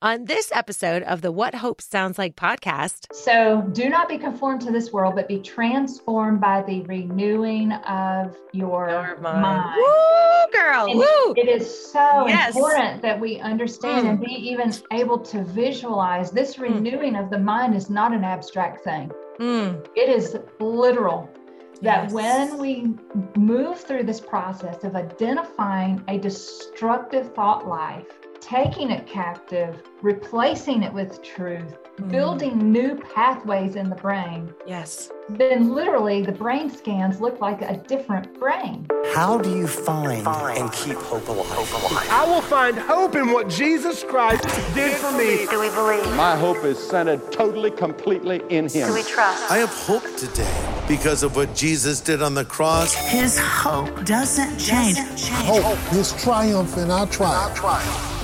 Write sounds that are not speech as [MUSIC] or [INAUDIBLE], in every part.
on this episode of the What Hope Sounds Like podcast. So, do not be conformed to this world, but be transformed by the renewing of your, your mind. mind. Woo, girl. Woo. It is so yes. important that we understand mm. and be even able to visualize this mm. renewing mm. of the mind is not an abstract thing. Mm. It is literal that yes. when we move through this process of identifying a destructive thought life taking it captive, replacing it with truth, mm. building new pathways in the brain. Yes. Then literally the brain scans look like a different brain. How do you find, find. and keep hope alive? hope alive? I will find hope in what Jesus Christ did for me. Do we believe? My hope is centered totally, completely in Him. Do we trust? I have hope today because of what Jesus did on the cross. His hope doesn't change. Doesn't change. Hope is triumph in our triumph.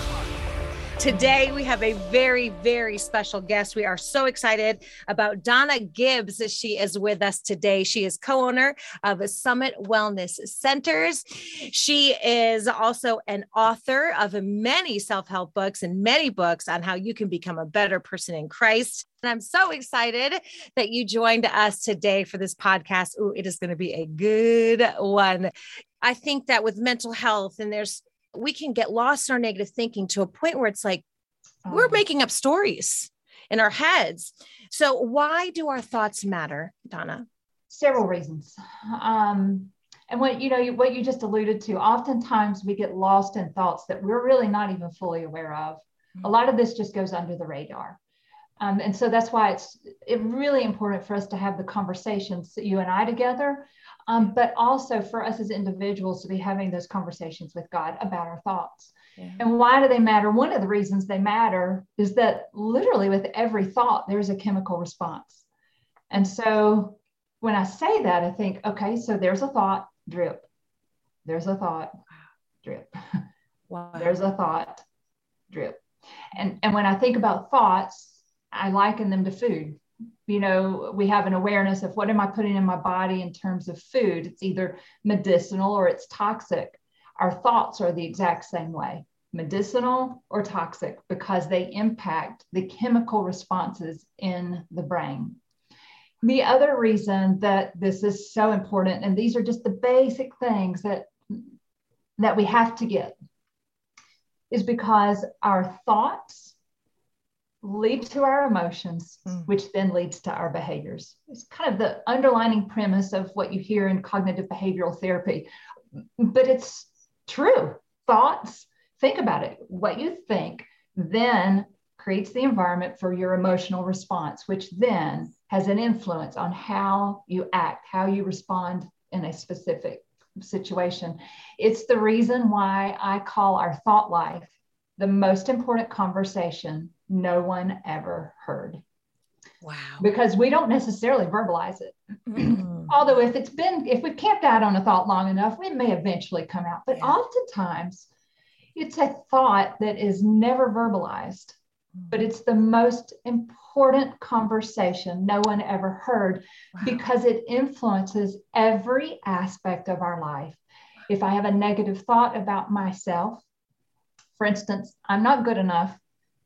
Today, we have a very, very special guest. We are so excited about Donna Gibbs. She is with us today. She is co owner of Summit Wellness Centers. She is also an author of many self help books and many books on how you can become a better person in Christ. And I'm so excited that you joined us today for this podcast. Ooh, it is going to be a good one. I think that with mental health, and there's we can get lost in our negative thinking to a point where it's like we're oh. making up stories in our heads. So, why do our thoughts matter, Donna? Several reasons. Um, and what you know, what you just alluded to, oftentimes we get lost in thoughts that we're really not even fully aware of. A lot of this just goes under the radar. Um, and so that's why it's it really important for us to have the conversations, that you and I together, um, but also for us as individuals to be having those conversations with God about our thoughts. Yeah. And why do they matter? One of the reasons they matter is that literally with every thought, there's a chemical response. And so when I say that, I think, okay, so there's a thought, drip. There's a thought, drip. Wow. there's a thought, drip. And, and when I think about thoughts, I liken them to food you know, we have an awareness of what am I putting in my body in terms of food? It's either medicinal or it's toxic. Our thoughts are the exact same way medicinal or toxic because they impact the chemical responses in the brain. The other reason that this is so important, and these are just the basic things that, that we have to get, is because our thoughts lead to our emotions, mm. which then leads to our behaviors. It's kind of the underlining premise of what you hear in cognitive behavioral therapy, but it's true. Thoughts, think about it. What you think then creates the environment for your emotional response, which then has an influence on how you act, how you respond in a specific situation. It's the reason why I call our thought life the most important conversation no one ever heard. Wow. Because we don't necessarily verbalize it. Mm-hmm. [CLEARS THROAT] Although if it's been, if we've camped out on a thought long enough, it may eventually come out. But yeah. oftentimes it's a thought that is never verbalized, but it's the most important conversation no one ever heard wow. because it influences every aspect of our life. If I have a negative thought about myself, for instance, I'm not good enough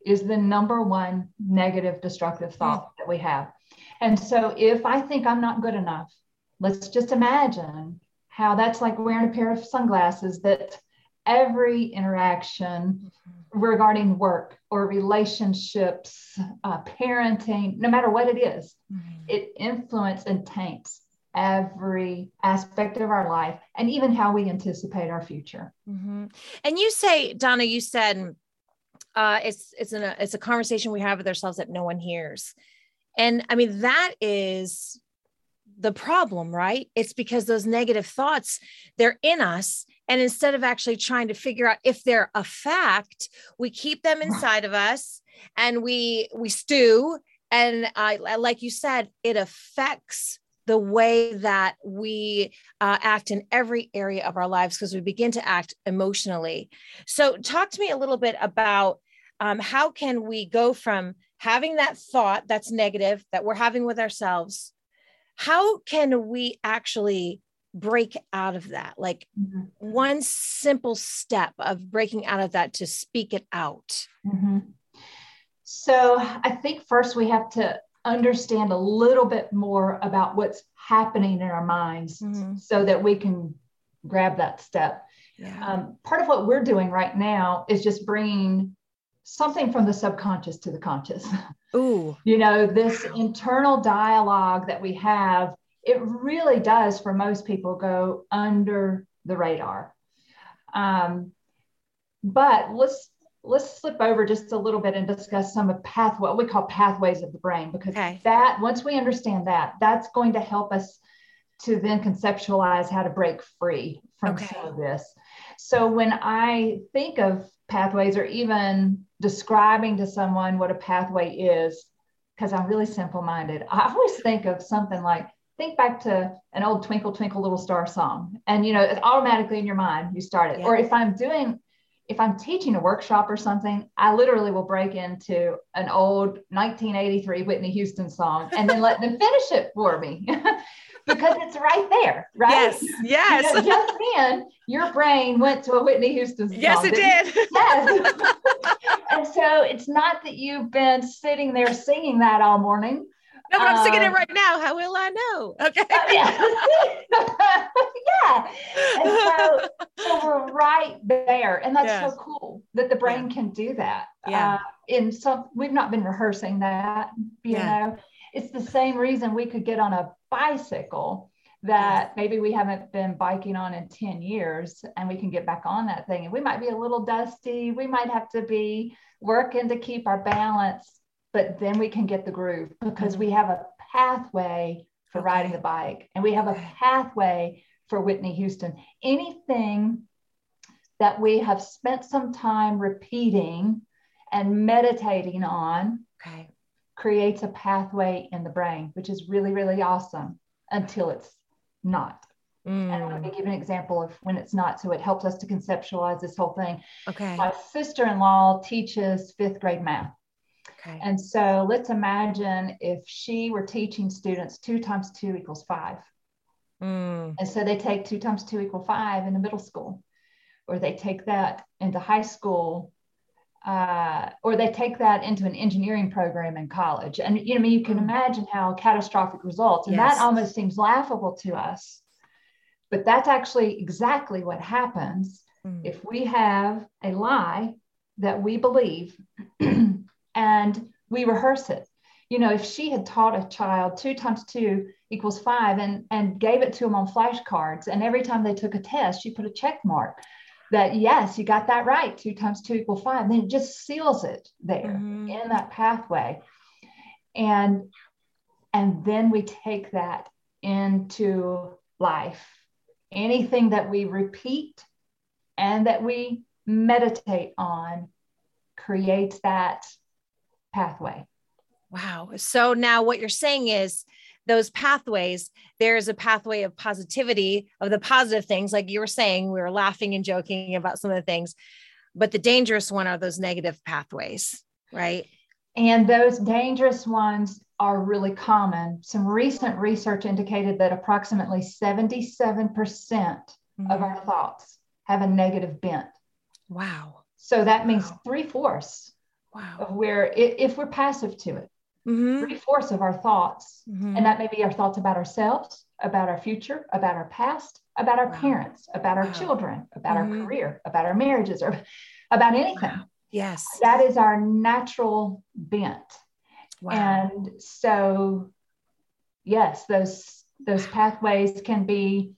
is the number one negative destructive thought mm. that we have. And so if I think I'm not good enough, let's just imagine how that's like wearing a pair of sunglasses that every interaction regarding work or relationships, uh, parenting, no matter what it is, mm-hmm. it influences and taints every aspect of our life and even how we anticipate our future. Mm-hmm. And you say, Donna, you said uh, it's it's an, it's a conversation we have with ourselves that no one hears, and I mean that is the problem, right? It's because those negative thoughts they're in us, and instead of actually trying to figure out if they're a fact, we keep them inside of us, and we we stew. And uh, like you said, it affects the way that we uh, act in every area of our lives because we begin to act emotionally. So, talk to me a little bit about um, how can we go from having that thought that's negative that we're having with ourselves how can we actually break out of that like mm-hmm. one simple step of breaking out of that to speak it out mm-hmm. So I think first we have to understand a little bit more about what's happening in our minds mm-hmm. so that we can grab that step. Yeah. Um, part of what we're doing right now is just bringing something from the subconscious to the conscious. [LAUGHS] Ooh. you know, this internal dialogue that we have, it really does for most people go under the radar. Um, but let's let's slip over just a little bit and discuss some of path what we call pathways of the brain because okay. that once we understand that that's going to help us to then conceptualize how to break free from okay. some of this so when i think of pathways or even describing to someone what a pathway is because i'm really simple minded i always think of something like think back to an old twinkle twinkle little star song. And you know it's automatically in your mind you start it. Yeah. or if i'm doing if I'm teaching a workshop or something, I literally will break into an old 1983 Whitney Houston song and then let them finish it for me [LAUGHS] because it's right there, right? Yes, yes. You know, just then, your brain went to a Whitney Houston song. Yes, it did. [LAUGHS] Yes. and so it's not that you've been sitting there singing that all morning. No, but I'm singing it um, right now. How will I know? Okay. yeah. [LAUGHS] yeah. And so, [LAUGHS] so we're right there. And that's yes. so cool that the brain yeah. can do that. Yeah. Uh, in some, we've not been rehearsing that, you yeah. know. It's the same reason we could get on a bicycle that maybe we haven't been biking on in 10 years and we can get back on that thing. And we might be a little dusty. We might have to be working to keep our balance but then we can get the groove because we have a pathway for riding the bike and we have a pathway for Whitney Houston. Anything that we have spent some time repeating and meditating on okay. Creates a pathway in the brain, which is really, really awesome until it's not. Mm. And let me give an example of when it's not. So it helps us to conceptualize this whole thing. Okay. My sister in law teaches fifth grade math. Okay. And so let's imagine if she were teaching students two times two equals five. Mm. And so they take two times two equal five in the middle school, or they take that into high school, uh, or they take that into an engineering program in college. And you know, I mean, you can mm. imagine how catastrophic results, and yes. that almost seems laughable to us. But that's actually exactly what happens mm. if we have a lie that we believe [CLEARS THROAT] and we rehearse it. You know, if she had taught a child two times two equals five and, and gave it to them on flashcards, and every time they took a test, she put a check mark that, yes, you got that right, two times two equal five, then it just seals it there mm-hmm. in that pathway. And and then we take that into life. Anything that we repeat and that we meditate on creates that pathway. Wow. So now what you're saying is those pathways, there's a pathway of positivity of the positive things. Like you were saying, we were laughing and joking about some of the things, but the dangerous one are those negative pathways, right? And those dangerous ones are really common. Some recent research indicated that approximately 77% mm-hmm. of our thoughts have a negative bent. Wow. So that means wow. three fourths wow. where if we're passive to it, mm-hmm. three fourths of our thoughts, mm-hmm. and that may be our thoughts about ourselves, about our future, about our past, about our wow. parents, about our wow. children, about mm-hmm. our career, about our marriages, or about anything. Yes. That is our natural bent. And so, yes, those those pathways can be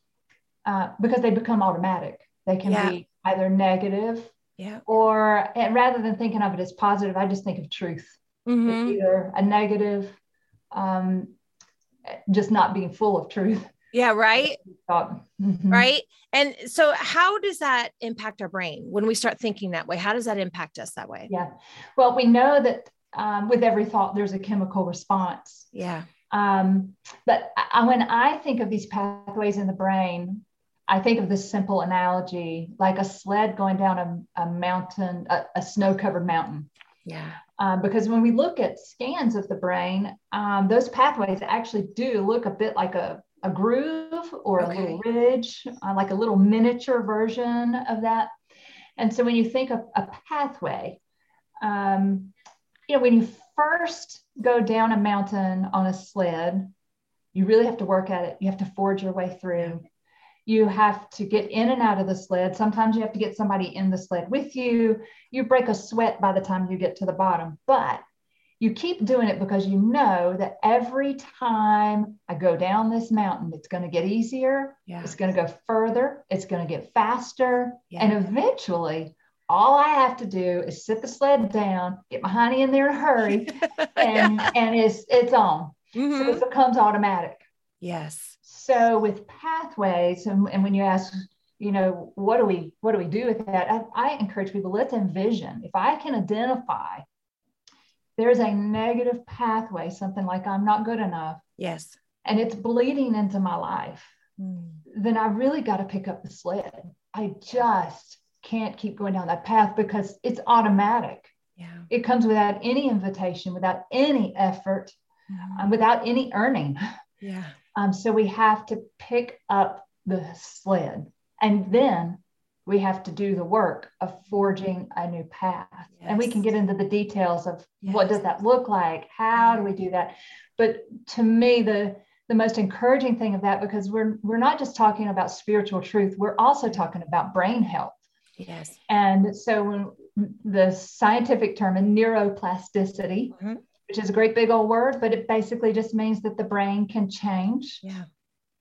uh, because they become automatic. They can yeah. be either negative yeah. Or rather than thinking of it as positive, I just think of truth. Mm-hmm. It's either a negative, um, just not being full of truth. Yeah, right. Mm-hmm. Right. And so, how does that impact our brain when we start thinking that way? How does that impact us that way? Yeah. Well, we know that um, with every thought, there's a chemical response. Yeah. Um, but I, when I think of these pathways in the brain, I think of this simple analogy like a sled going down a, a mountain, a, a snow covered mountain. Yeah. Um, because when we look at scans of the brain, um, those pathways actually do look a bit like a, a groove or okay. a little ridge, uh, like a little miniature version of that. And so when you think of a pathway, um, you know, when you first go down a mountain on a sled, you really have to work at it. You have to forge your way through. You have to get in and out of the sled. Sometimes you have to get somebody in the sled with you. You break a sweat by the time you get to the bottom, but you keep doing it because you know that every time I go down this mountain, it's going to get easier. Yeah. It's going to go further. It's going to get faster. Yeah. And eventually, all I have to do is sit the sled down, get my honey in there in a hurry, [LAUGHS] and and it's it's on. Mhm. So it becomes automatic. Yes. So with pathways, and, and when you ask, you know, what do we what do we do with that? I, I encourage people let's envision. If I can identify there's a negative pathway, something like I'm not good enough, Yes. and it's bleeding into my life, Mm. then I really got to pick up the sled. I just can't keep going down that path because it's automatic. Yeah. It comes without any invitation, without any effort, Mhm. um, without any earning. Yeah. Um, so we have to pick up the sled and then we have to do the work of forging a new path. And we can get into the details of what does that look like? How do we do that? But to me, the the most encouraging thing of that, because we're we're not just talking about spiritual truth, we're also talking about brain health. Yes. And so when the scientific term is neuroplasticity, Mhm. Which is a great big old word, but it basically just means that the brain can change. Yeah.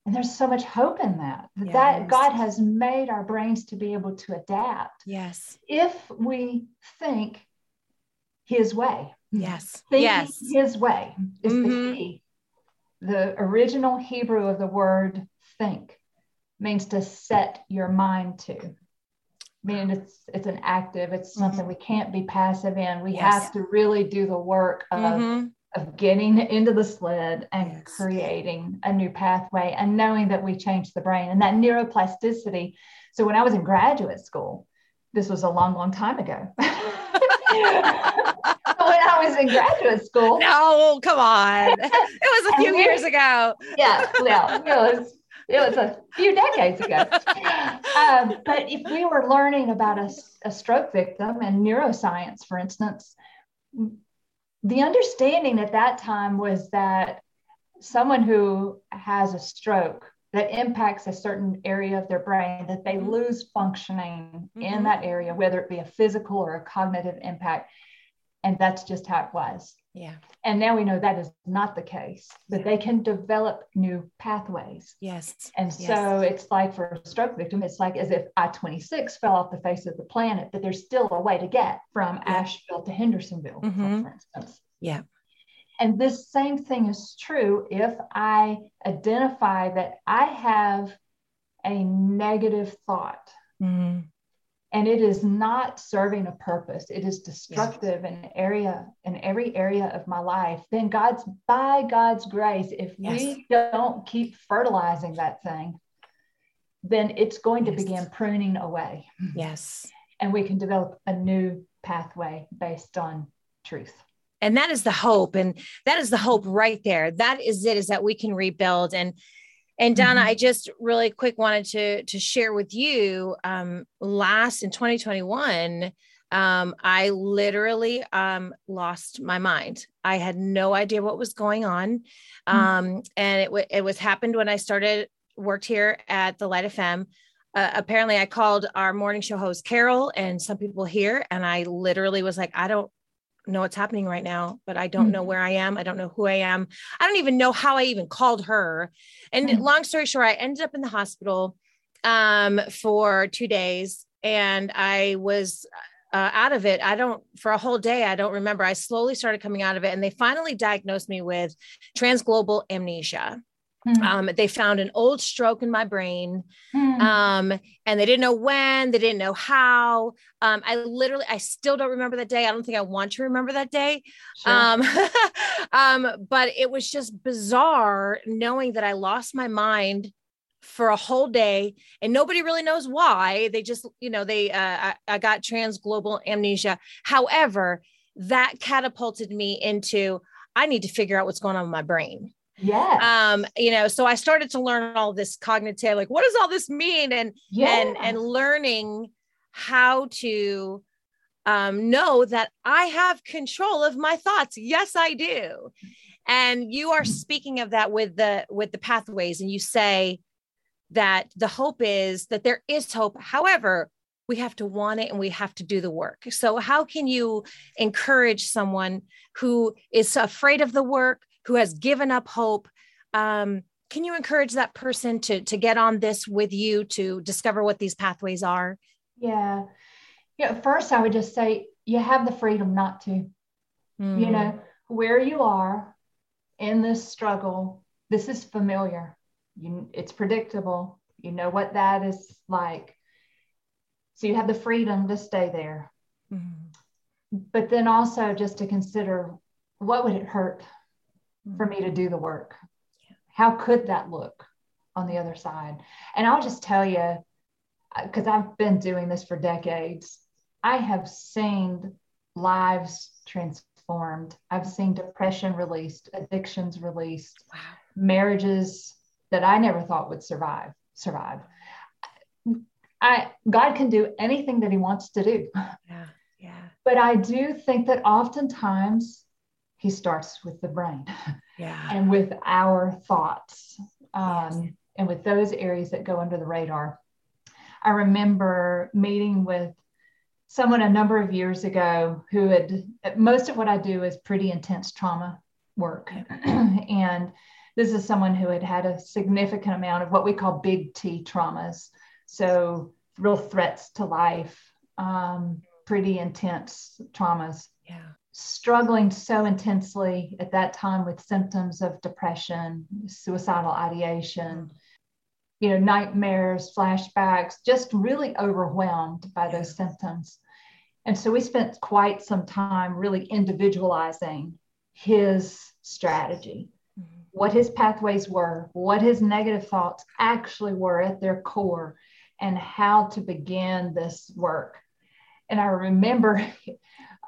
And there's so much hope in that. That, Yes. that God has made our brains to be able to adapt Yes. if we think his way. Yes. Thinking Yes. his way is Mhm. the key. The original Hebrew of the word think means to set your mind to. Meaning it's it's an active, it's something we can't be passive in. We Mm-hmm. Yes. have to really do the work of, Mhm. of getting into the sled and Yes. creating a new pathway and knowing that we change the brain and that neuroplasticity. So when I was in graduate school, this was a long, long time ago. [LAUGHS] [LAUGHS] when I was in graduate school, No, come on. [LAUGHS] It was a few years ago. yeah, well, it was it was a few decades ago. Um, but if we were learning about a stroke victim and neuroscience, for instance, the understanding at that time was that someone who has a stroke that impacts a certain area of their brain that they lose functioning Mhm. in that area whether it be a physical or a cognitive impact and that's just how it was Yeah. and now we know that is not the case, that they can develop new pathways. Yes. And Yes. so it's like for a stroke victim, it's like as if I 26 fell off the face of the planet, but there's still a way to get from Yeah. Asheville to Hendersonville, for- Mhm. for instance. Yeah. And this same thing is true if I identify that I have a negative thought Mhm. And it is not serving a purpose. It is destructive in area in every area of my life. Then god's by god's grace if we don't keep fertilizing that thing then it's going to Yes. begin pruning away. Yes. and we can develop a new pathway based on truth. And that is the hope. And that is the hope right there. That is it is that we can rebuild. And and donna Mhm. i just really quick wanted to to share with you um last in 2021 um i literally um lost my mind. I had no idea what was going on. Um and it, w- it was happened when i started worked here at the light fm uh, apparently i called our morning show host carol and some people here and i literally was like i don't know what's happening right now, but I don't know Mhm. where I am. I don't know who I am. I don't even know how I even called her. And Mhm. long story short, I ended up in the hospital um, for two days and I was uh, out of it. I don't, for a whole day, I don't remember. I slowly started coming out of it and they finally diagnosed me with transglobal amnesia. Hmm. Um, they found an old stroke in my brain Hmm. um and they didn't know when they didn't know how um i literally i still don't remember that day i don't think i want to remember that day Sure. um [LAUGHS] um but it was just bizarre knowing that i lost my mind for a whole day and nobody really knows why they just you know they uh i, I got trans global amnesia however that catapulted me into i need to figure out what's going on with my brain yes. um you know so i started to learn all this cognitive like what does all this mean and yes. and and learning how to um, know that I have control of my thoughts. Yes, I do. And you are speaking of that with the with the pathways, and you say that the hope is that there is hope. However, we have to want it and we have to do the work. So, how can you encourage someone who is afraid of the work, who has given up hope? Um, can you encourage that person to to get on this with you to discover what these pathways are? Yeah. Yeah. First, I would just say you have the freedom not to. Mm. You know, where you are in this struggle, this is familiar. You, it's predictable. You know what that is like. So you have the freedom to stay there. Mm-hmm. But then also just to consider what would it hurt. For me to do the work? How could that look on the other side? And I'll just tell you, because uh, I've been doing this for decades, I have seen lives transformed. I've seen depression released, addictions released, wow. marriages that I never thought would survive survive. I God can do anything that He wants to do. Yeah, yeah. But I do think that oftentimes He starts with the brain, yeah, and with our thoughts, um, yes. and with those areas that go under the radar. I remember meeting with someone a number of years ago who had most of what I do is pretty intense trauma work, [CLEARS THROAT] and this is someone who had had a significant amount of what we call big T traumas so, real threats to life, um, pretty intense traumas. Yeah. Struggling so intensely at that time with symptoms of depression, suicidal ideation, you know, nightmares, flashbacks, just really overwhelmed by those symptoms. And so we spent quite some time really individualizing his strategy, mm-hmm. what his pathways were, what his negative thoughts actually were at their core, and how to begin this work. And I remember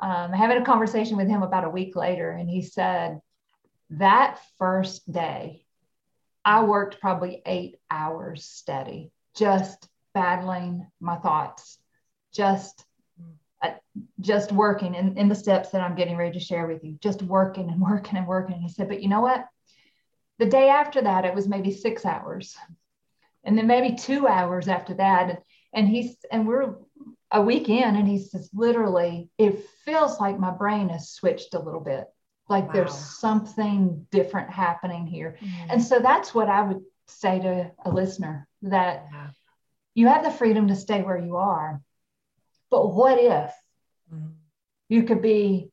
um, having a conversation with him about a week later, and he said, That first day, I worked probably eight hours steady, just battling my thoughts, just uh, just working in, in the steps that I'm getting ready to share with you, just working and working and working. And he said, but you know what? The day after that, it was maybe six hours and then maybe two hours after that and, and he's and we're a weekend and he says literally it feels like my brain has switched a little bit like wow. there's something different happening here mm-hmm. and so that's what i would say to a listener that yeah. you have the freedom to stay where you are but what if mm-hmm. you could be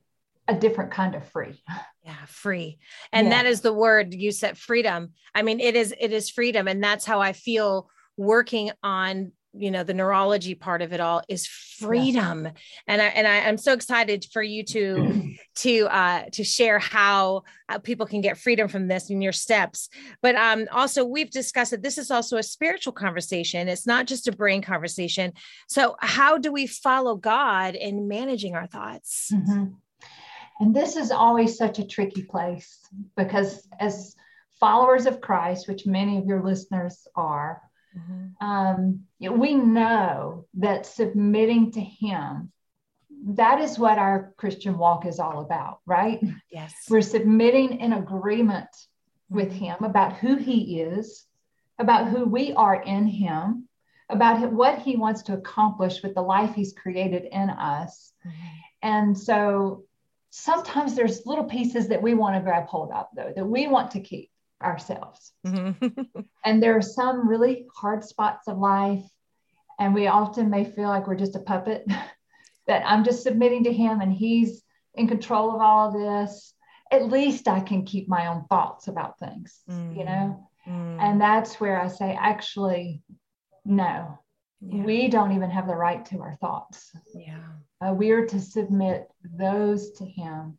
a different kind of free yeah free and yeah. that is the word you said freedom i mean it is it is freedom and that's how i feel working on you know the neurology part of it all is freedom. Yeah. and i and I, am so excited for you to [CLEARS THROAT] to uh to share how uh, people can get freedom from this in your steps. But um also we've discussed that this is also a spiritual conversation. It's not just a brain conversation. So how do we follow god in managing our thoughts? Mm-hmm. And this is always such a tricky place because, as followers of Christ, which many of your listeners are, mm-hmm. um, we know that submitting to Him, that is what our Christian walk is all about, right? Yes. We're submitting in agreement with mm-hmm. Him about who He is, about who we are in Him, about what He wants to accomplish with the life He's created in us. Mm-hmm. And so sometimes there's little pieces that we want to grab hold of though that we want to keep ourselves mm-hmm. [LAUGHS] and there are some really hard spots of life and we often may feel like we're just a puppet [LAUGHS] that i'm just submitting to him and he's in control of all of this at least i can keep my own thoughts about things mm-hmm. you know mm-hmm. and that's where i say actually no yeah. we don't even have the right to our thoughts yeah uh, we are to submit those to Him.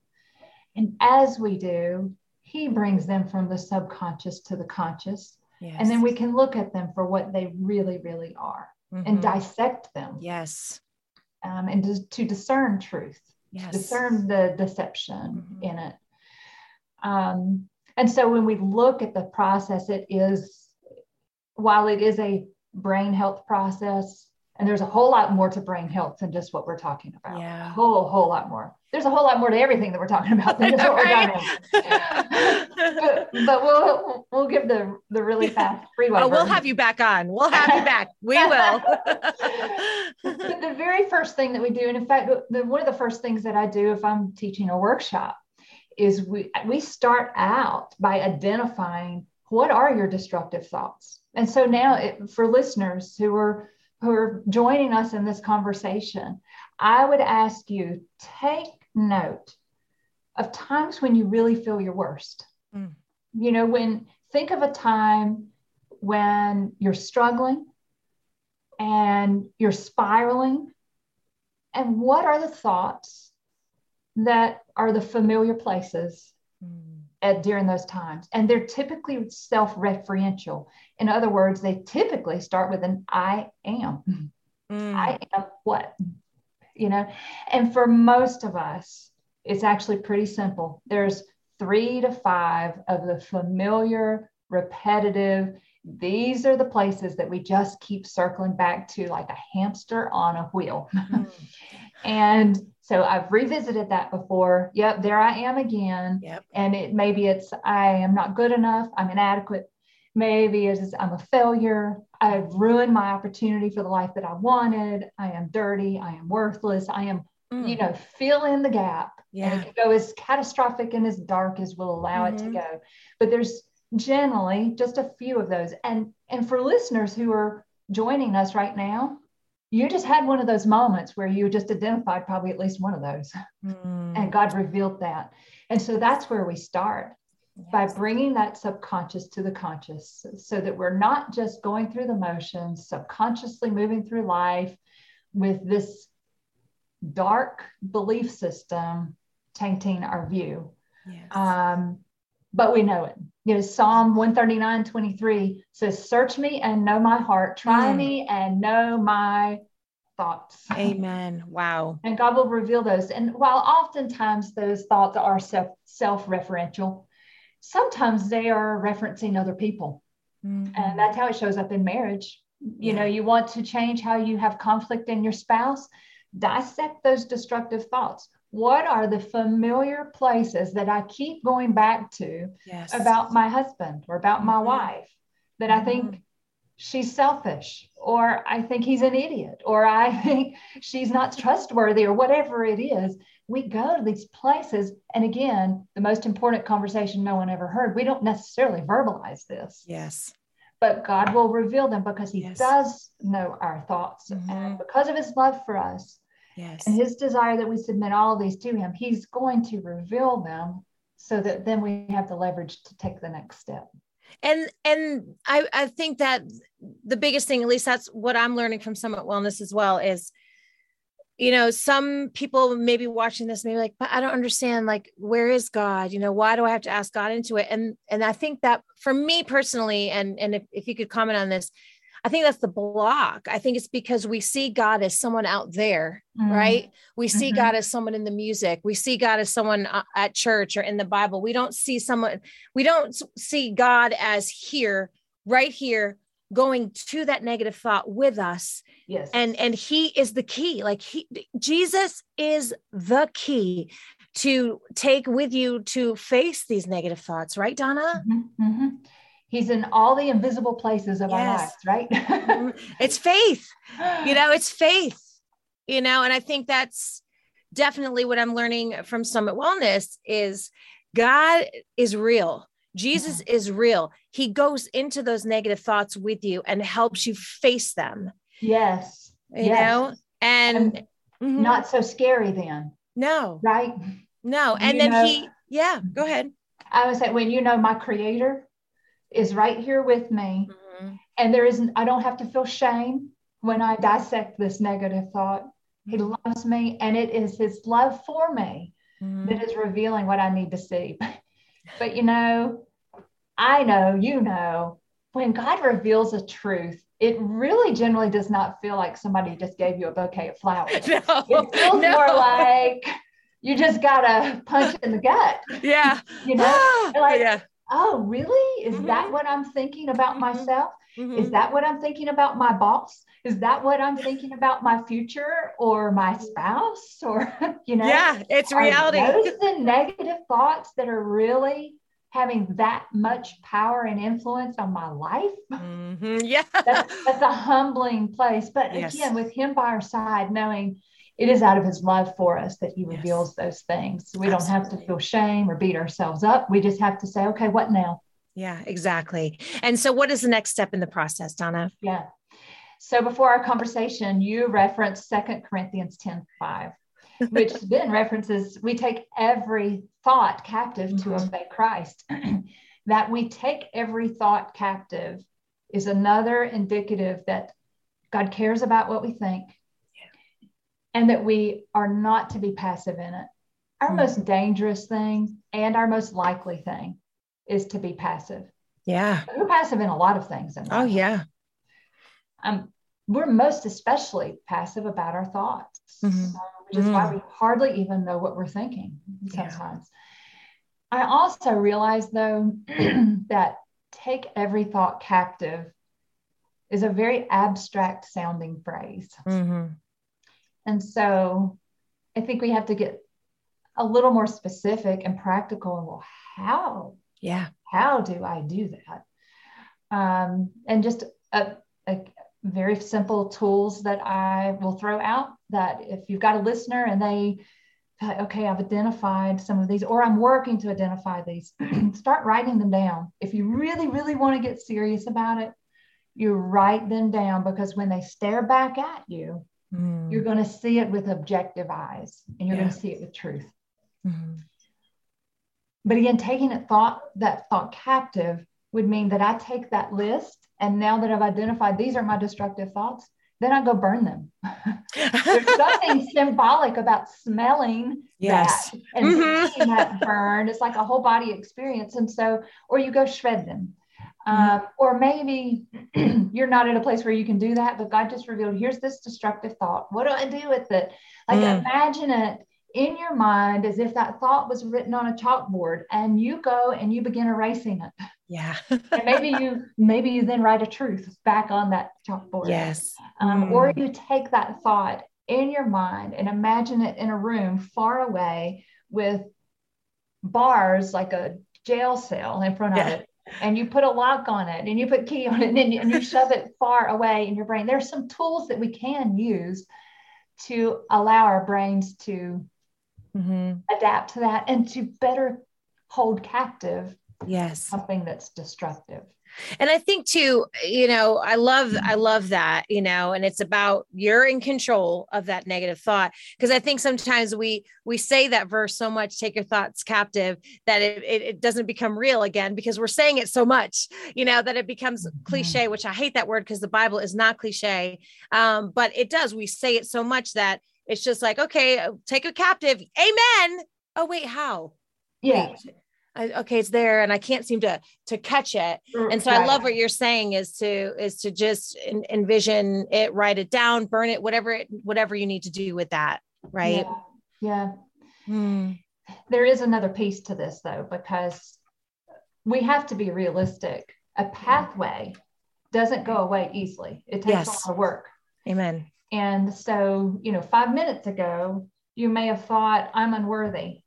And as we do, He brings them from the subconscious to the conscious. Yes. And then we can look at them for what they really, really are mm-hmm. and dissect them. Yes. Um, and to, to, discern truth, yes. discern the deception mm-hmm. in it. Um, and so when we look at the process, it is, while it is a brain health process, And there's a whole lot more to brain health than just what we're talking about. Yeah. A whole, whole lot more. There's a whole lot more to everything that we're talking about than just what we're Right? but, but we'll we'll give the the really fast freeway. Oh, we'll have you back on. We'll have you back. We will. The very first thing that we do, and in fact, the, one of the first things that I do if I'm teaching a workshop is we we start out by identifying what are your destructive thoughts. And so now, it, for listeners who are who are joining us in this conversation, I would ask you take note of times when you really feel your worst. Mm. You know, when think of a time when you're struggling and you're spiraling. And what are the thoughts that are the familiar places Mm. at during those times? And they're typically self-referential. In other words, they typically start with an I am. Mm. I am what? You know, and for most of us, it's actually pretty simple. There's three to five of the familiar, repetitive, these are the places that we just keep circling back to like a hamster on a wheel. Mm. [LAUGHS] and so I've revisited that before. Yep, there I am again. Yep. And it maybe it's I am not good enough, I'm inadequate. Maybe it's I'm a failure. I've ruined my opportunity for the life that I wanted. I am dirty. I am worthless. I am, Mm. you know, fill in the gap. And Yeah. it can go as catastrophic and as dark as we'll allow it to Mhm. go. But there's generally just a few of those. And and for listeners who are joining us right now, you just had one of those moments where you just identified probably at least one of those Mm. and God revealed that. And so that's where we start by bringing that subconscious to the conscious so that we're not just going through the motions, subconsciously moving through life with this dark belief system tainting our view. Yes. Um, but we know it. You know, Psalm 139 23 says, Search me and know my heart, try Mm. me and know my thoughts. Amen. Wow. And God will reveal those. And while oftentimes those thoughts are self self referential, sometimes they are referencing other people. Mhm. And that's how it shows up in marriage. You Yeah. know, you want to change how you have conflict in your spouse, dissect those destructive thoughts. What are the familiar places that I keep going back to yes. about my husband or about my Mhm. wife that I think she's selfish or I think he's an idiot or I [LAUGHS] think she's not trustworthy or whatever it is. We go to these places. And again, the most important conversation no one ever heard, we don't necessarily verbalize this, Yes. but God will reveal them because he Yes. does know our thoughts. Mhm. And because of his love for us Yes. and his desire that we submit all of these to him, he's going to reveal them so that then we have the leverage to take the next step. And and I, I think that the biggest thing at least that's what i'm learning from summit wellness as well is you know some people may be watching this maybe like but i don't understand like where is god? You know why do i have to ask god into it? And and i think that for me personally and and if, if you could comment on this i think that's the block. I think it's because we see god as someone out there Mm. right? We see Mhm. god as someone in the music. We see god as someone uh, at church or in the bible. We don't see someone we don't see god as here right here going to that negative thought with us. Yes. and and he is the key. Like he jesus is the key to take with you to face these negative thoughts. Right donna? Mhm, mhm. He's in all the invisible places of our lives, right? Mhm. [LAUGHS] it's faith you know it's faith you know and i think that's definitely what i'm learning from summit wellness is god is real jesus is real he goes into those negative thoughts with you and helps you face them yes. you yes. know and Mhm. Not so scary then, no right? no and You then know- he yeah go ahead I was say when you know my creator is right here with me, Mhm. and there isn't, I don't have to feel shame when I dissect this negative thought. He loves me, and it is his love for me Mhm. that is revealing what I need to see. [LAUGHS] But you know, I know, you know, when God reveals a truth, it really generally does not feel like somebody just gave you a bouquet of flowers. [LAUGHS] no, It feels no. more like you just got a punch in the gut, yeah you know? [GASPS] Like, yeah oh, really? Is Mhm. that what I'm thinking about Mhm. myself? Mhm. Is that what I'm thinking about my boss? is that what I'm thinking about my future or my spouse or [LAUGHS] you know? Yeah, it's reality. Are those the negative thoughts that are really having that much power and influence on my life. [LAUGHS] Mm-hmm. Yeah. that's, that's, a humbling place. But yes. again, with him by our side, knowing it is out of his love for us that he reveals yes. those things. We Absolutely. don't have to feel shame or beat ourselves up. We just have to say, okay, what now? Yeah, exactly. And so, what is the next step in the process, Donna? Yeah. So, before our conversation, you referenced Second Corinthians 10 5 which [LAUGHS] then references we take every thought captive mm-hmm. to obey Christ. [CLEARS THROAT] that we take every thought captive is another indicative that God cares about what we think. And that we are not to be passive in it. Our mm-hmm. most dangerous thing and our most likely thing is to be passive. Yeah. We're passive in a lot of things. In oh, yeah. Um, we're most especially passive about our thoughts. Mm-hmm which is mm. why we hardly even know what we're thinking sometimes. Yeah. I also realize, though, [CLEARS THROAT] that take every thought captive is a very abstract sounding phrase. Mm-hmm. And so I think we have to get a little more specific and practical. And well, how? Yeah. How do I do that? Um, and just a, a, very simple tools that I will throw out that if you've got a listener and they okay i've identified some of these or i'm working to identify these [CLEARS THROAT] start writing them down if you really really want to get serious about it you write them down because when they stare back at you mm. you're going to see it with objective eyes and you're yeah. going to see it with truth mm-hmm. but again taking it thought that thought captive would mean that i take that list and now that i've identified these are my destructive thoughts then I go burn them. [LAUGHS] There's something [LAUGHS] symbolic about smelling yes. that and mm-hmm. seeing that burn. It's like a whole body experience. And so, or you go shred them. Mm-hmm. Uh, or maybe [CLEARS THROAT] you're not in a place where you can do that, but God just revealed here's this destructive thought. What do I do with it? Like, mm. imagine it in your mind as if that thought was written on a chalkboard and you go and you begin erasing it. Yeah. [LAUGHS] and maybe you maybe you then write a truth back on that chalkboard. Yes. Um, mm. Or you take that thought in your mind and imagine it in a room far away with bars like a jail cell in front yeah. of it. And you put a lock on it and you put key on it and, then you, and you shove it far away in your brain. There's some tools that we can use to allow our brains to mm-hmm. adapt to that and to better hold captive yes something that's destructive and i think too you know i love i love that you know and it's about you're in control of that negative thought. Because i think sometimes we we say that verse so much take your thoughts captive that it, it, it doesn't become real again because we're saying it so much you know that it becomes mm-hmm. cliche which i hate that word because the bible is not cliche. Um, but it does we say it so much that it's just like okay take a captive. Amen. Oh wait how? Yeah. wait, I, okay it's there and i can't seem to to catch it. And so i love what you're saying is to is to just envision it write it down burn it whatever it whatever you need to do with that right? Yeah, yeah. Hmm. there is another piece to this though because we have to be realistic. A pathway doesn't go away easily. It takes yes. a lot of work. Amen. And so you know five minutes ago you may have thought i'm unworthy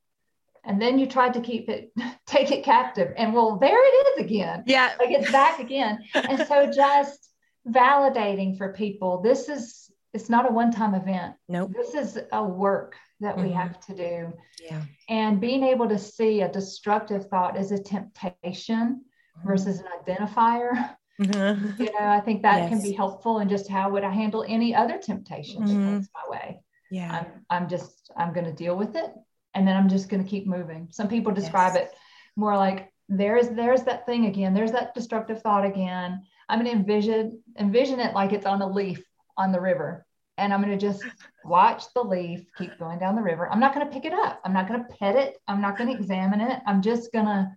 and then you tried to keep it [LAUGHS] take it captive and well there it is again yeah like it's back again and so [LAUGHS] just validating for people this is it's not a one-time event no nope. this is a work that mm-hmm. we have to do yeah and being able to see a destructive thought as a temptation mm-hmm. versus an identifier mm-hmm. you know i think that yes. can be helpful and just how would i handle any other temptation that mm-hmm. comes my way yeah i'm, I'm just i'm going to deal with it and then I'm just going to keep moving. Some people describe yes. it more like there's there's that thing again. There's that destructive thought again. I'm going to envision envision it like it's on a leaf on the river, and I'm going to just watch the leaf keep going down the river. I'm not going to pick it up. I'm not going to pet it. I'm not going to examine it. I'm just going to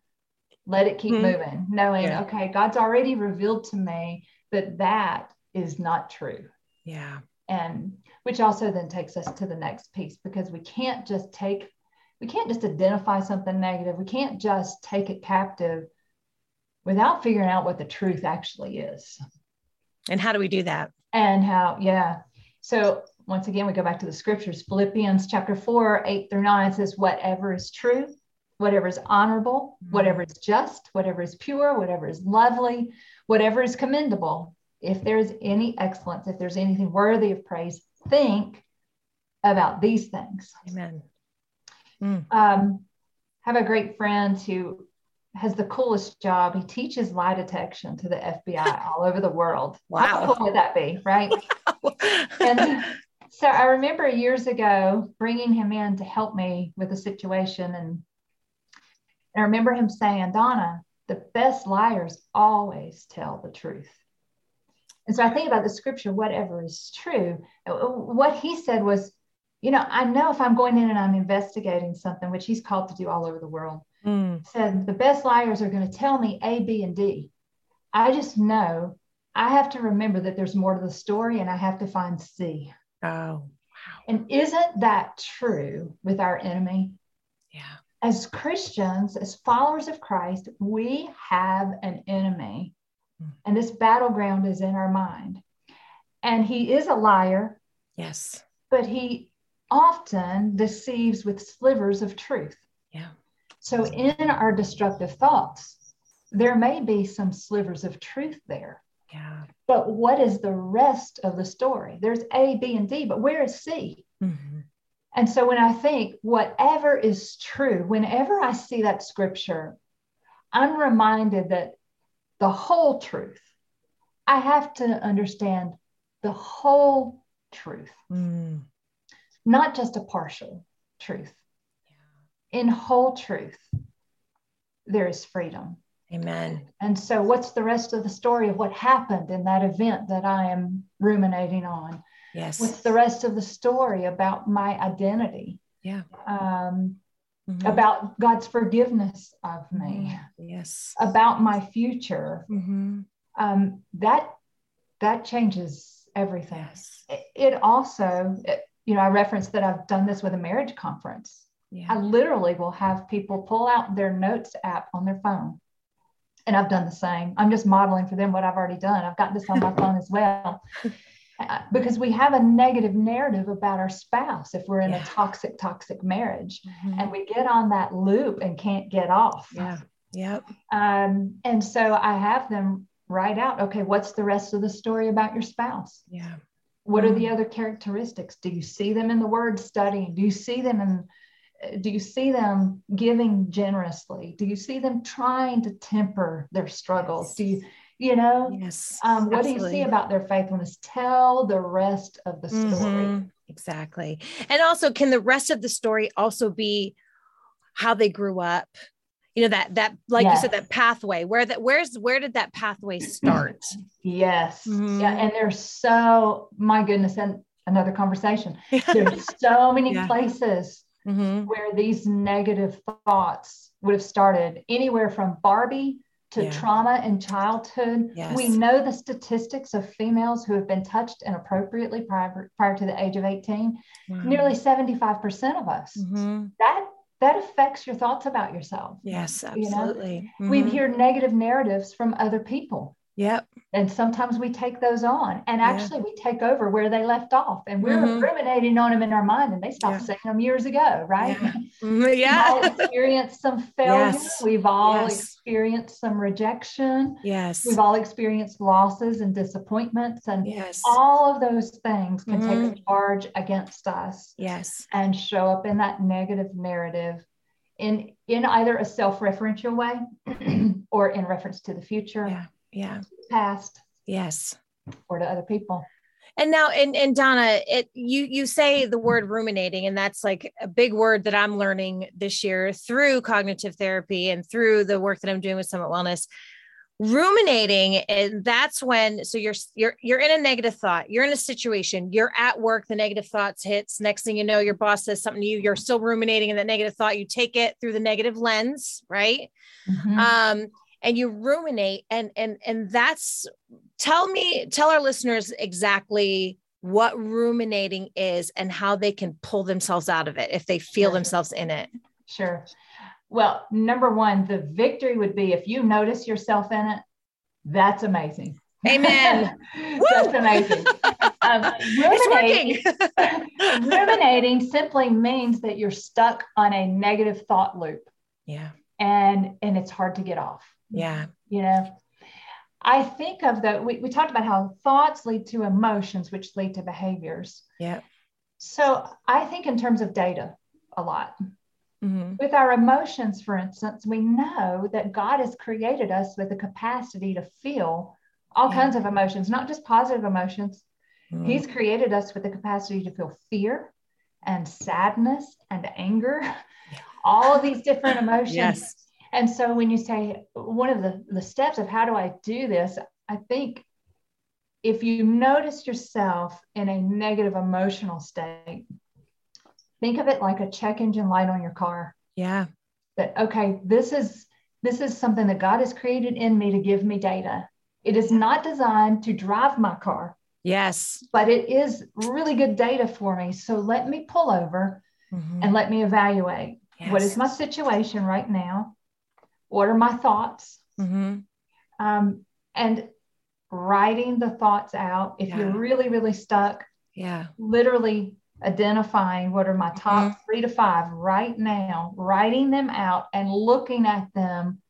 let it keep mm-hmm. moving, knowing yeah. okay, God's already revealed to me that that is not true. Yeah. And which also then takes us to the next piece because we can't just take we can't just identify something negative. We can't just take it captive without figuring out what the truth actually is. And how do we do that? and how yeah so once again we go back to the scriptures philippians chapter 4 8 through 9 says whatever is true whatever is honorable mm-hmm. whatever is just whatever is pure whatever is lovely whatever is commendable if there's any excellence if there's anything worthy of praise think about these things Amen. Um, have a great friend who has the coolest job. He teaches lie detection to the FBI [LAUGHS] all over the world. Wow. How cool would that be, right? [LAUGHS] and so I remember years ago bringing him in to help me with a situation. And I remember him saying, Donna, the best liars always tell the truth. And so I think about the scripture, whatever is true. What he said was, you know, I know if I'm going in and I'm investigating something, which he's called to do all over the world, Mm. said the best liars are going to tell me A, B, and D. I just know I have to remember that there's more to the story and I have to find C. Oh, wow. And isn't that true with our enemy? yeah. As Christians, as followers of Christ, we have an enemy, and this battleground is in our mind. And he is a liar, Yes. but he often deceives with slivers of truth. Yeah. So, in our destructive thoughts, there may be some slivers of truth there. Yeah. But what is the rest of the story? There's A, B, and D, but where is C? Mhm. And so when I think whatever is true, whenever I see that scripture, I'm reminded that the whole truth, I have to understand the whole truth, Mm. Not just a partial truth. In whole truth, there is freedom. Amen. And so, what's the rest of the story of what happened in that event that I am ruminating on? Yes. What's the rest of the story about my identity? yeah. Um, Mhm. about God's forgiveness of me, Yes. about my future. Mhm. Um, that that changes everything. Yes. It, it also, it- you know, I referenced that I've done this with a marriage conference. I literally will have people pull out their notes app on their phone. And I've done the same. I'm just modeling for them what I've already done. I've got this on my [LAUGHS] phone as well. Uh, Because we have a negative narrative about our spouse if we're in Yeah. a toxic, toxic marriage Mhm. and we get on that loop and can't get off. Yeah. Yep. Um, and so I have them write out okay, what's the rest of the story about your spouse? Yeah. What are the other characteristics? Do you see them in the word studying? Do you see them in uh, do you see them giving generously? Do you see them trying to temper their struggles? Yes. Do you, you know, Yes. um, what do you see about their faithfulness? Tell the rest of the story. Mhm. Exactly. And also, can the rest of the story also be how they grew up? You know, that that like you said, that pathway. Where that where's where did that pathway [CLEARS THROAT] start? Yes. Mhm. Yeah. And there's so, my goodness, and another conversation. [LAUGHS] There's so many Yeah. places Mhm. where these negative thoughts would have started anywhere from Barbie to Yeah. trauma in childhood. Yes. We know the statistics of females who have been touched inappropriately prior, prior to the age of 18. Wow. Nearly 75% of us. Mhm. That that affects your thoughts about yourself. Yes, You know, absolutely. We mm-hmm. hear negative narratives from other people. Yep. And sometimes we take those on, and Yeah. actually we take over where they left off, and we're Mhm. ruminating on them in our mind, and they stopped Yeah. saying them years ago, right? Yeah. [LAUGHS] Mhm. We've all [LAUGHS] experienced some failure. Yes. We've all Yes. experienced some rejection. Yes. We've all experienced losses and disappointments, and Yes. all of those things can take Mhm. a charge against us Yes. and show up in that negative narrative in in either a self-referential way [CLEARS THROAT] or in reference to the future, Yeah. Past, Yes. or to other people. And now, and and Donna, it you you say the word ruminating, and that's like a big word that I'm learning this year through cognitive therapy and through the work that I'm doing with Summit Wellness. Ruminating, and that's when so you're you're you're in a negative thought, you're in a situation, you're at work, the negative thoughts hits. Next thing you know, your boss says something to you, you're still ruminating in that negative thought. You take it through the negative lens, right? Mhm. um and you ruminate and and and that's tell me tell our listeners exactly what ruminating is and how they can pull themselves out of it if they feel Sure. themselves in it Sure. Well, number one, the victory would be if you notice yourself in it, that's amazing. Amen. [LAUGHS] That's amazing. Um, [LAUGHS] ruminating, [LAUGHS] ruminating simply means that you're stuck on a negative thought loop Yeah. and and it's hard to get off. Yeah. You know, I think of the we, we talked about how thoughts lead to emotions, which lead to behaviors. Yeah. So I think in terms of data a lot. hmm With our emotions, for instance, we know that God has created us with the capacity to feel all Yeah. kinds of emotions, not just positive emotions. Mm-hmm. He's created us with the capacity to feel fear and sadness and anger, [LAUGHS] all of these different [LAUGHS] emotions. Yes. And so when you say one of the, the steps of how do I do this, I think if you notice yourself in a negative emotional state, think of it like a check engine light on your car Yeah. that okay this is this is something that god has created in me to give me data it is not designed to drive my car Yes. but it is really good data for me so let me pull over Mhm. and let me evaluate what Yes. is my situation right now what are my thoughts Mhm. um, and writing the thoughts out if Yeah. you're really really stuck Yeah. literally identifying what are my top Mm-hmm. three to five right now, writing them out and looking at them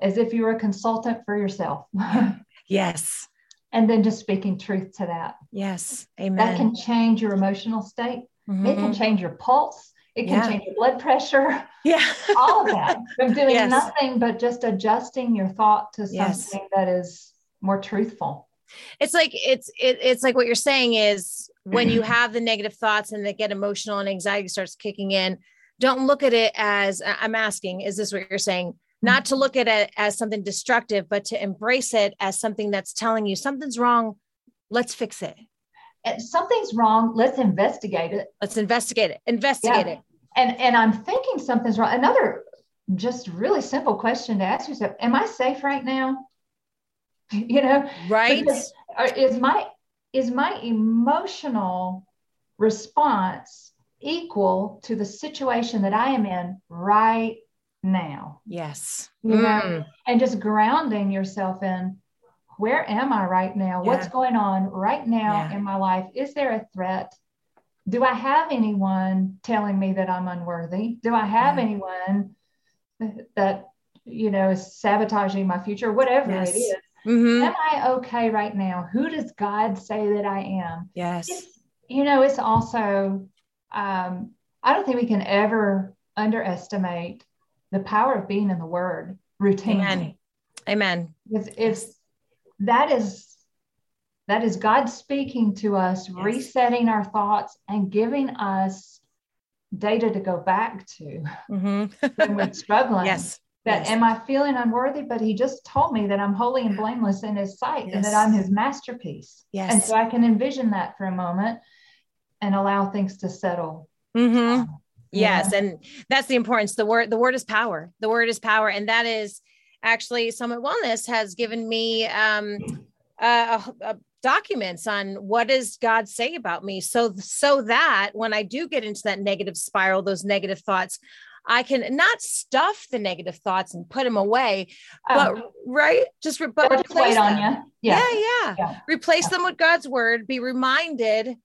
as if you were a consultant for yourself. [LAUGHS] Yes. and then just speaking truth to that. Yes. Amen. That can change your emotional state. It can Mhm. change your pulse. It can Yeah. change your blood pressure, Yeah. [LAUGHS] all of that from doing Yes. nothing but just adjusting your thought to Yes. something that is more truthful. it's like it's it, it's like what you're saying is when you [CLEARS THROAT] have the negative thoughts and they get emotional and anxiety starts kicking in don't look at it as i'm asking is this what you're saying mm-hmm. not to look at it as something destructive but to embrace it as something that's telling you something's wrong let's fix it If something's wrong, let's investigate it. let's investigate it investigate Yeah. it And and I'm thinking something's wrong. Another just really simple question to ask yourself: Am I safe right now? [LAUGHS] You know, right Because, or is my is my emotional response equal to the situation that I am in right now? yes You know, Mm. and just grounding yourself in where am I right now? What's going on right now Yeah. in my life? Is there a threat? Do I have anyone telling me that I'm unworthy? Do I have anyone that you know is sabotaging my future? Whatever Yes. it is, Mhm. am I okay right now? Who does God say that I am? yes It's, you know, it's also, um, I don't think we can ever underestimate the power of being in the Word routinely. amen amen It's, it's that is that is God speaking to us, Yes. resetting our thoughts and giving us data to go back to Mhm. [LAUGHS] when we're struggling. yes That yes. am I feeling unworthy? But he just told me that I'm holy and blameless in his sight and that I'm his masterpiece. Yes. And so I can envision that for a moment and allow things to settle. hmm Yeah. Yes, and that's the importance. The word, the word is power. The word is power, and that is actually Summit Wellness has given me um, uh, uh, documents on what does God say about me, so so that when I do get into that negative spiral, those negative thoughts, I can not stuff the negative thoughts and put them away, but Oh, right, just re- but replace them. you. Yeah. Yeah, yeah. Yeah. Replace Yeah. them with God's word. Be reminded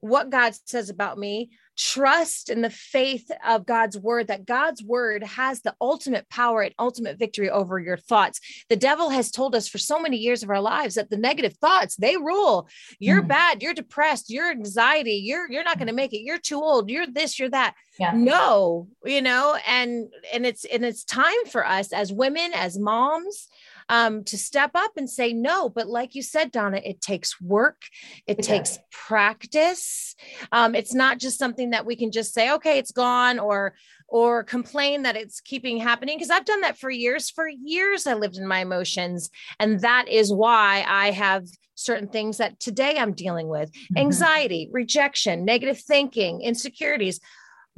what God says about me. Trust in the faith of God's word that God's word has the ultimate power and ultimate victory over your thoughts. The devil has told us for so many years of our lives that the negative thoughts, they rule. You're Mm. bad, you're depressed, you're anxiety, you're you're not going to make it. You're too old, you're this, you're that Yeah. no you know and and it's and it's time for us as women as moms um to step up and say no. But like you said donna it takes work. It, It takes does. practice. Um it's not just something that we can just say okay it's gone or or complain that it's keeping happening. Because i've done that for years. For years i lived in my emotions. And that is why i have certain things that today i'm dealing with. Mhm. anxiety rejection negative thinking insecurities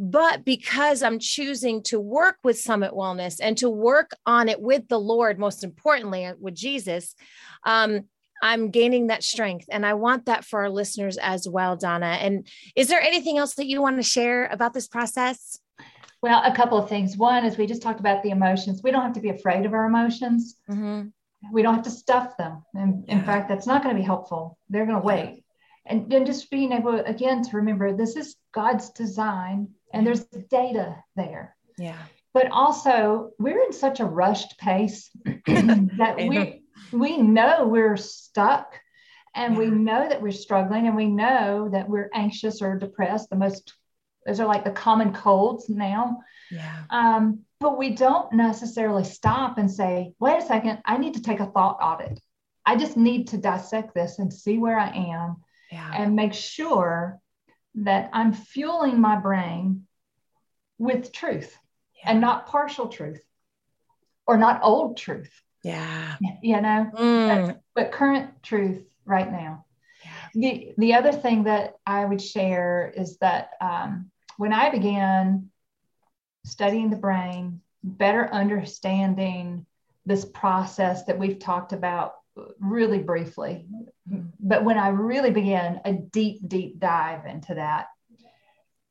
but because I'm choosing to work with Summit Wellness and to work on it with the Lord, most importantly, uh, with Jesus, um, I'm gaining that strength. And I want that for our listeners as well, Donna. And is there anything else that you want to share about this process? Well, a couple of things. One is we just talked about the emotions. We don't have to be afraid of our emotions. Mhm. We don't have to stuff them. And in fact, that's not going to be helpful. They're going to wait. And then just being able, again, to remember this is God's design and there's data there. Yeah. But also, we're in such a rushed pace [CLEARS THROAT] that we, we know we're stuck and we know that we're struggling and we know that we're anxious or depressed. The most, those are like the common colds now. Yeah. Um, but we don't necessarily stop and say, wait a second, I need to take a thought audit. I just need to dissect this and see where I am Yeah. and make sure that I'm fueling my brain with truth and not partial truth or not old truth, Yeah. [LAUGHS] you know, Mm. but current truth right now. The, the other thing that I would share is that um, when I began studying the brain, better understanding this process that we've talked about really briefly, but when I really began a deep, deep dive into that,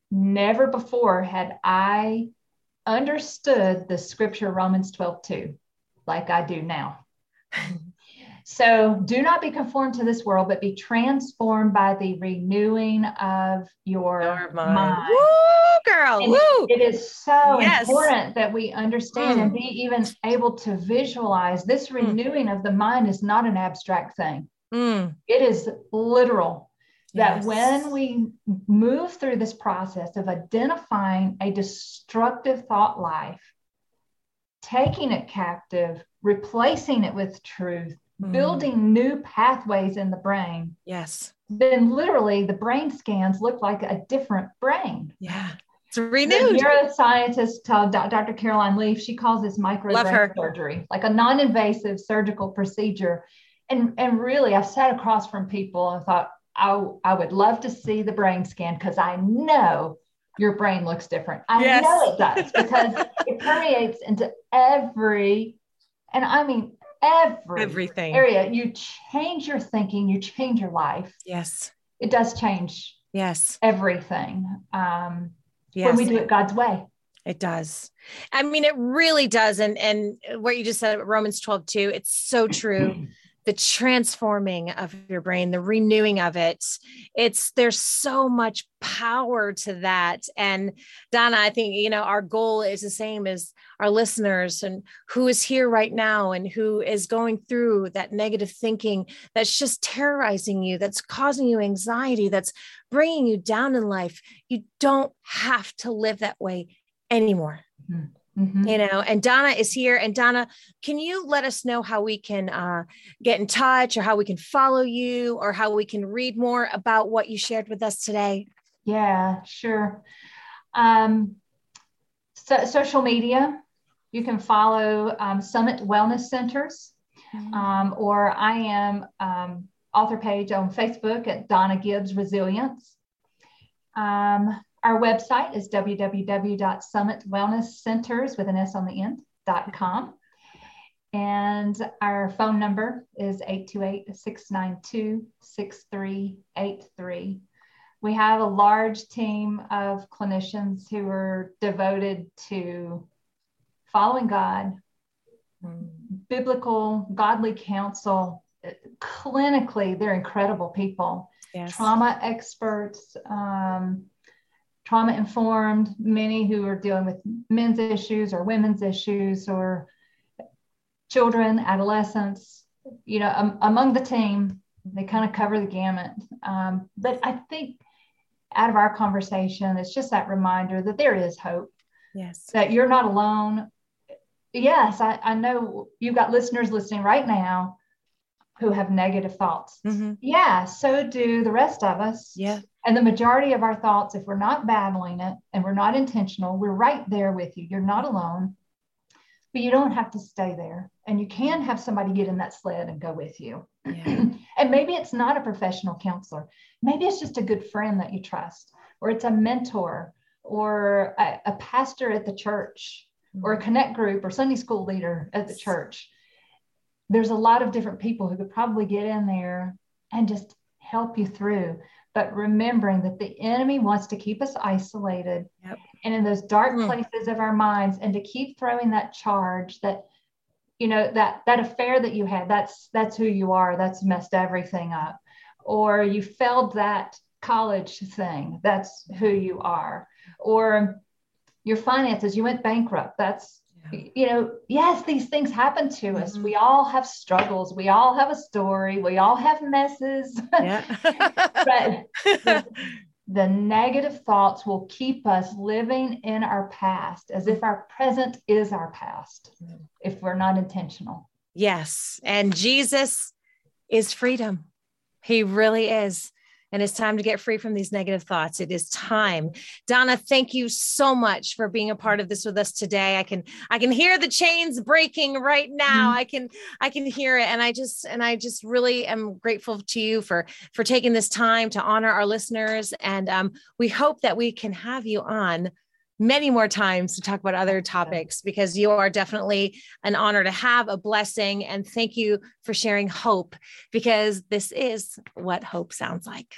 never before had I understood the scripture Romans 12 2 like I do now. [LAUGHS] So do not be conformed to this world, but be transformed by the renewing of your, Your mind. mind. Woo, girl. And Woo. It is so Yes. important that we understand Mm. and be even able to visualize this renewing of the mind is not an abstract thing. Mm. It is literal that Yes. when we move through this process of identifying a destructive thought life, taking it captive, replacing it with truth, Mm. building new pathways in the brain, Yes. then literally the brain scans look like a different brain. Yeah. It's The renewed. neuroscientist, uh, Dr. Caroline Leaf, she calls this micro Love brain her. surgery, like a non-invasive surgical procedure. And, and really, I've sat across from people and thought, I, I would love to see the brain scan because I know your brain looks different. I Yes. know it does because it permeates into every, and I mean every Everything. area. You change your thinking, you change your life. Yes. It does change Yes. everything um, Yes. when we do it God's way. It does. I mean, it really does. And and what you just said, Romans 12, too, it's so true. [CLEARS THROAT] the transforming of your brain, the renewing of it. It's there's so much power to that. And Donna, I think you know our goal is the same as our listeners and who is here right now and who is going through that negative thinking that's just terrorizing you, that's causing you anxiety, that's bringing you down in life. You don't have to live that way anymore mm-hmm. Mhm. you know and donna is here and donna can you let us know how we can uh, get in touch or how we can follow you or how we can read more about what you shared with us today Yeah, sure. Um, so, social media, you can follow um, Summit Wellness Centers, um, or I am um, author page on Facebook at Donna Gibbs Resilience. Our website is www.summitwellnesscenters with an S on the end dot com. And our phone number is 828 692 6383. We have a large team of clinicians who are devoted to following God, biblical, godly counsel. Clinically, they're incredible people yes trauma experts, um, trauma informed, many who are dealing with men's issues or women's issues or children, adolescents, you know, um, among the team, they kind of cover the gamut. Um, but I think out of our conversation, it's just that reminder that there is hope, yes that you're not alone. Yes, I, I know you've got listeners listening right now who have negative thoughts. Mhm. Yeah, so do the rest of us. yeah And the majority of our thoughts, if we're not battling it and we're not intentional, we're right there with you. You're not alone, but you don't have to stay there. And you can have somebody get in that sled and go with you. yeah [CLEARS THROAT] and maybe it's not a professional counselor. Maybe it's just a good friend that you trust, or it's a mentor, or a, a pastor at the church, or a connect group, or Sunday school leader at the church. There's a lot of different people who could probably get in there and just help you through. But remembering that the enemy wants to keep us isolated Yep. and in those dark Mm. places of our minds, and to keep throwing that charge that you know that that affair that you had that's that's who you are that's messed everything up or you failed that college thing that's who you are or your finances you went bankrupt that's yeah. you know yes these things happen to mm-hmm. us we all have struggles we all have a story we all have messes [LAUGHS] yeah. but [LAUGHS] the, the negative thoughts will keep us living in our past as if our present is our past mm-hmm. if we're not intentional yes and jesus is freedom he really is and it's time to get free from these negative thoughts. It is time. Donna, thank you so much for being a part of this with us today. I can I can hear the chains breaking right now. Mm-hmm. I can I can hear it and I just and I just really am grateful to you for for taking this time to honor our listeners and um, we hope that we can have you on many more times to talk about other topics because you are definitely an honor to have a blessing. And thank you for sharing hope because this is what hope sounds like.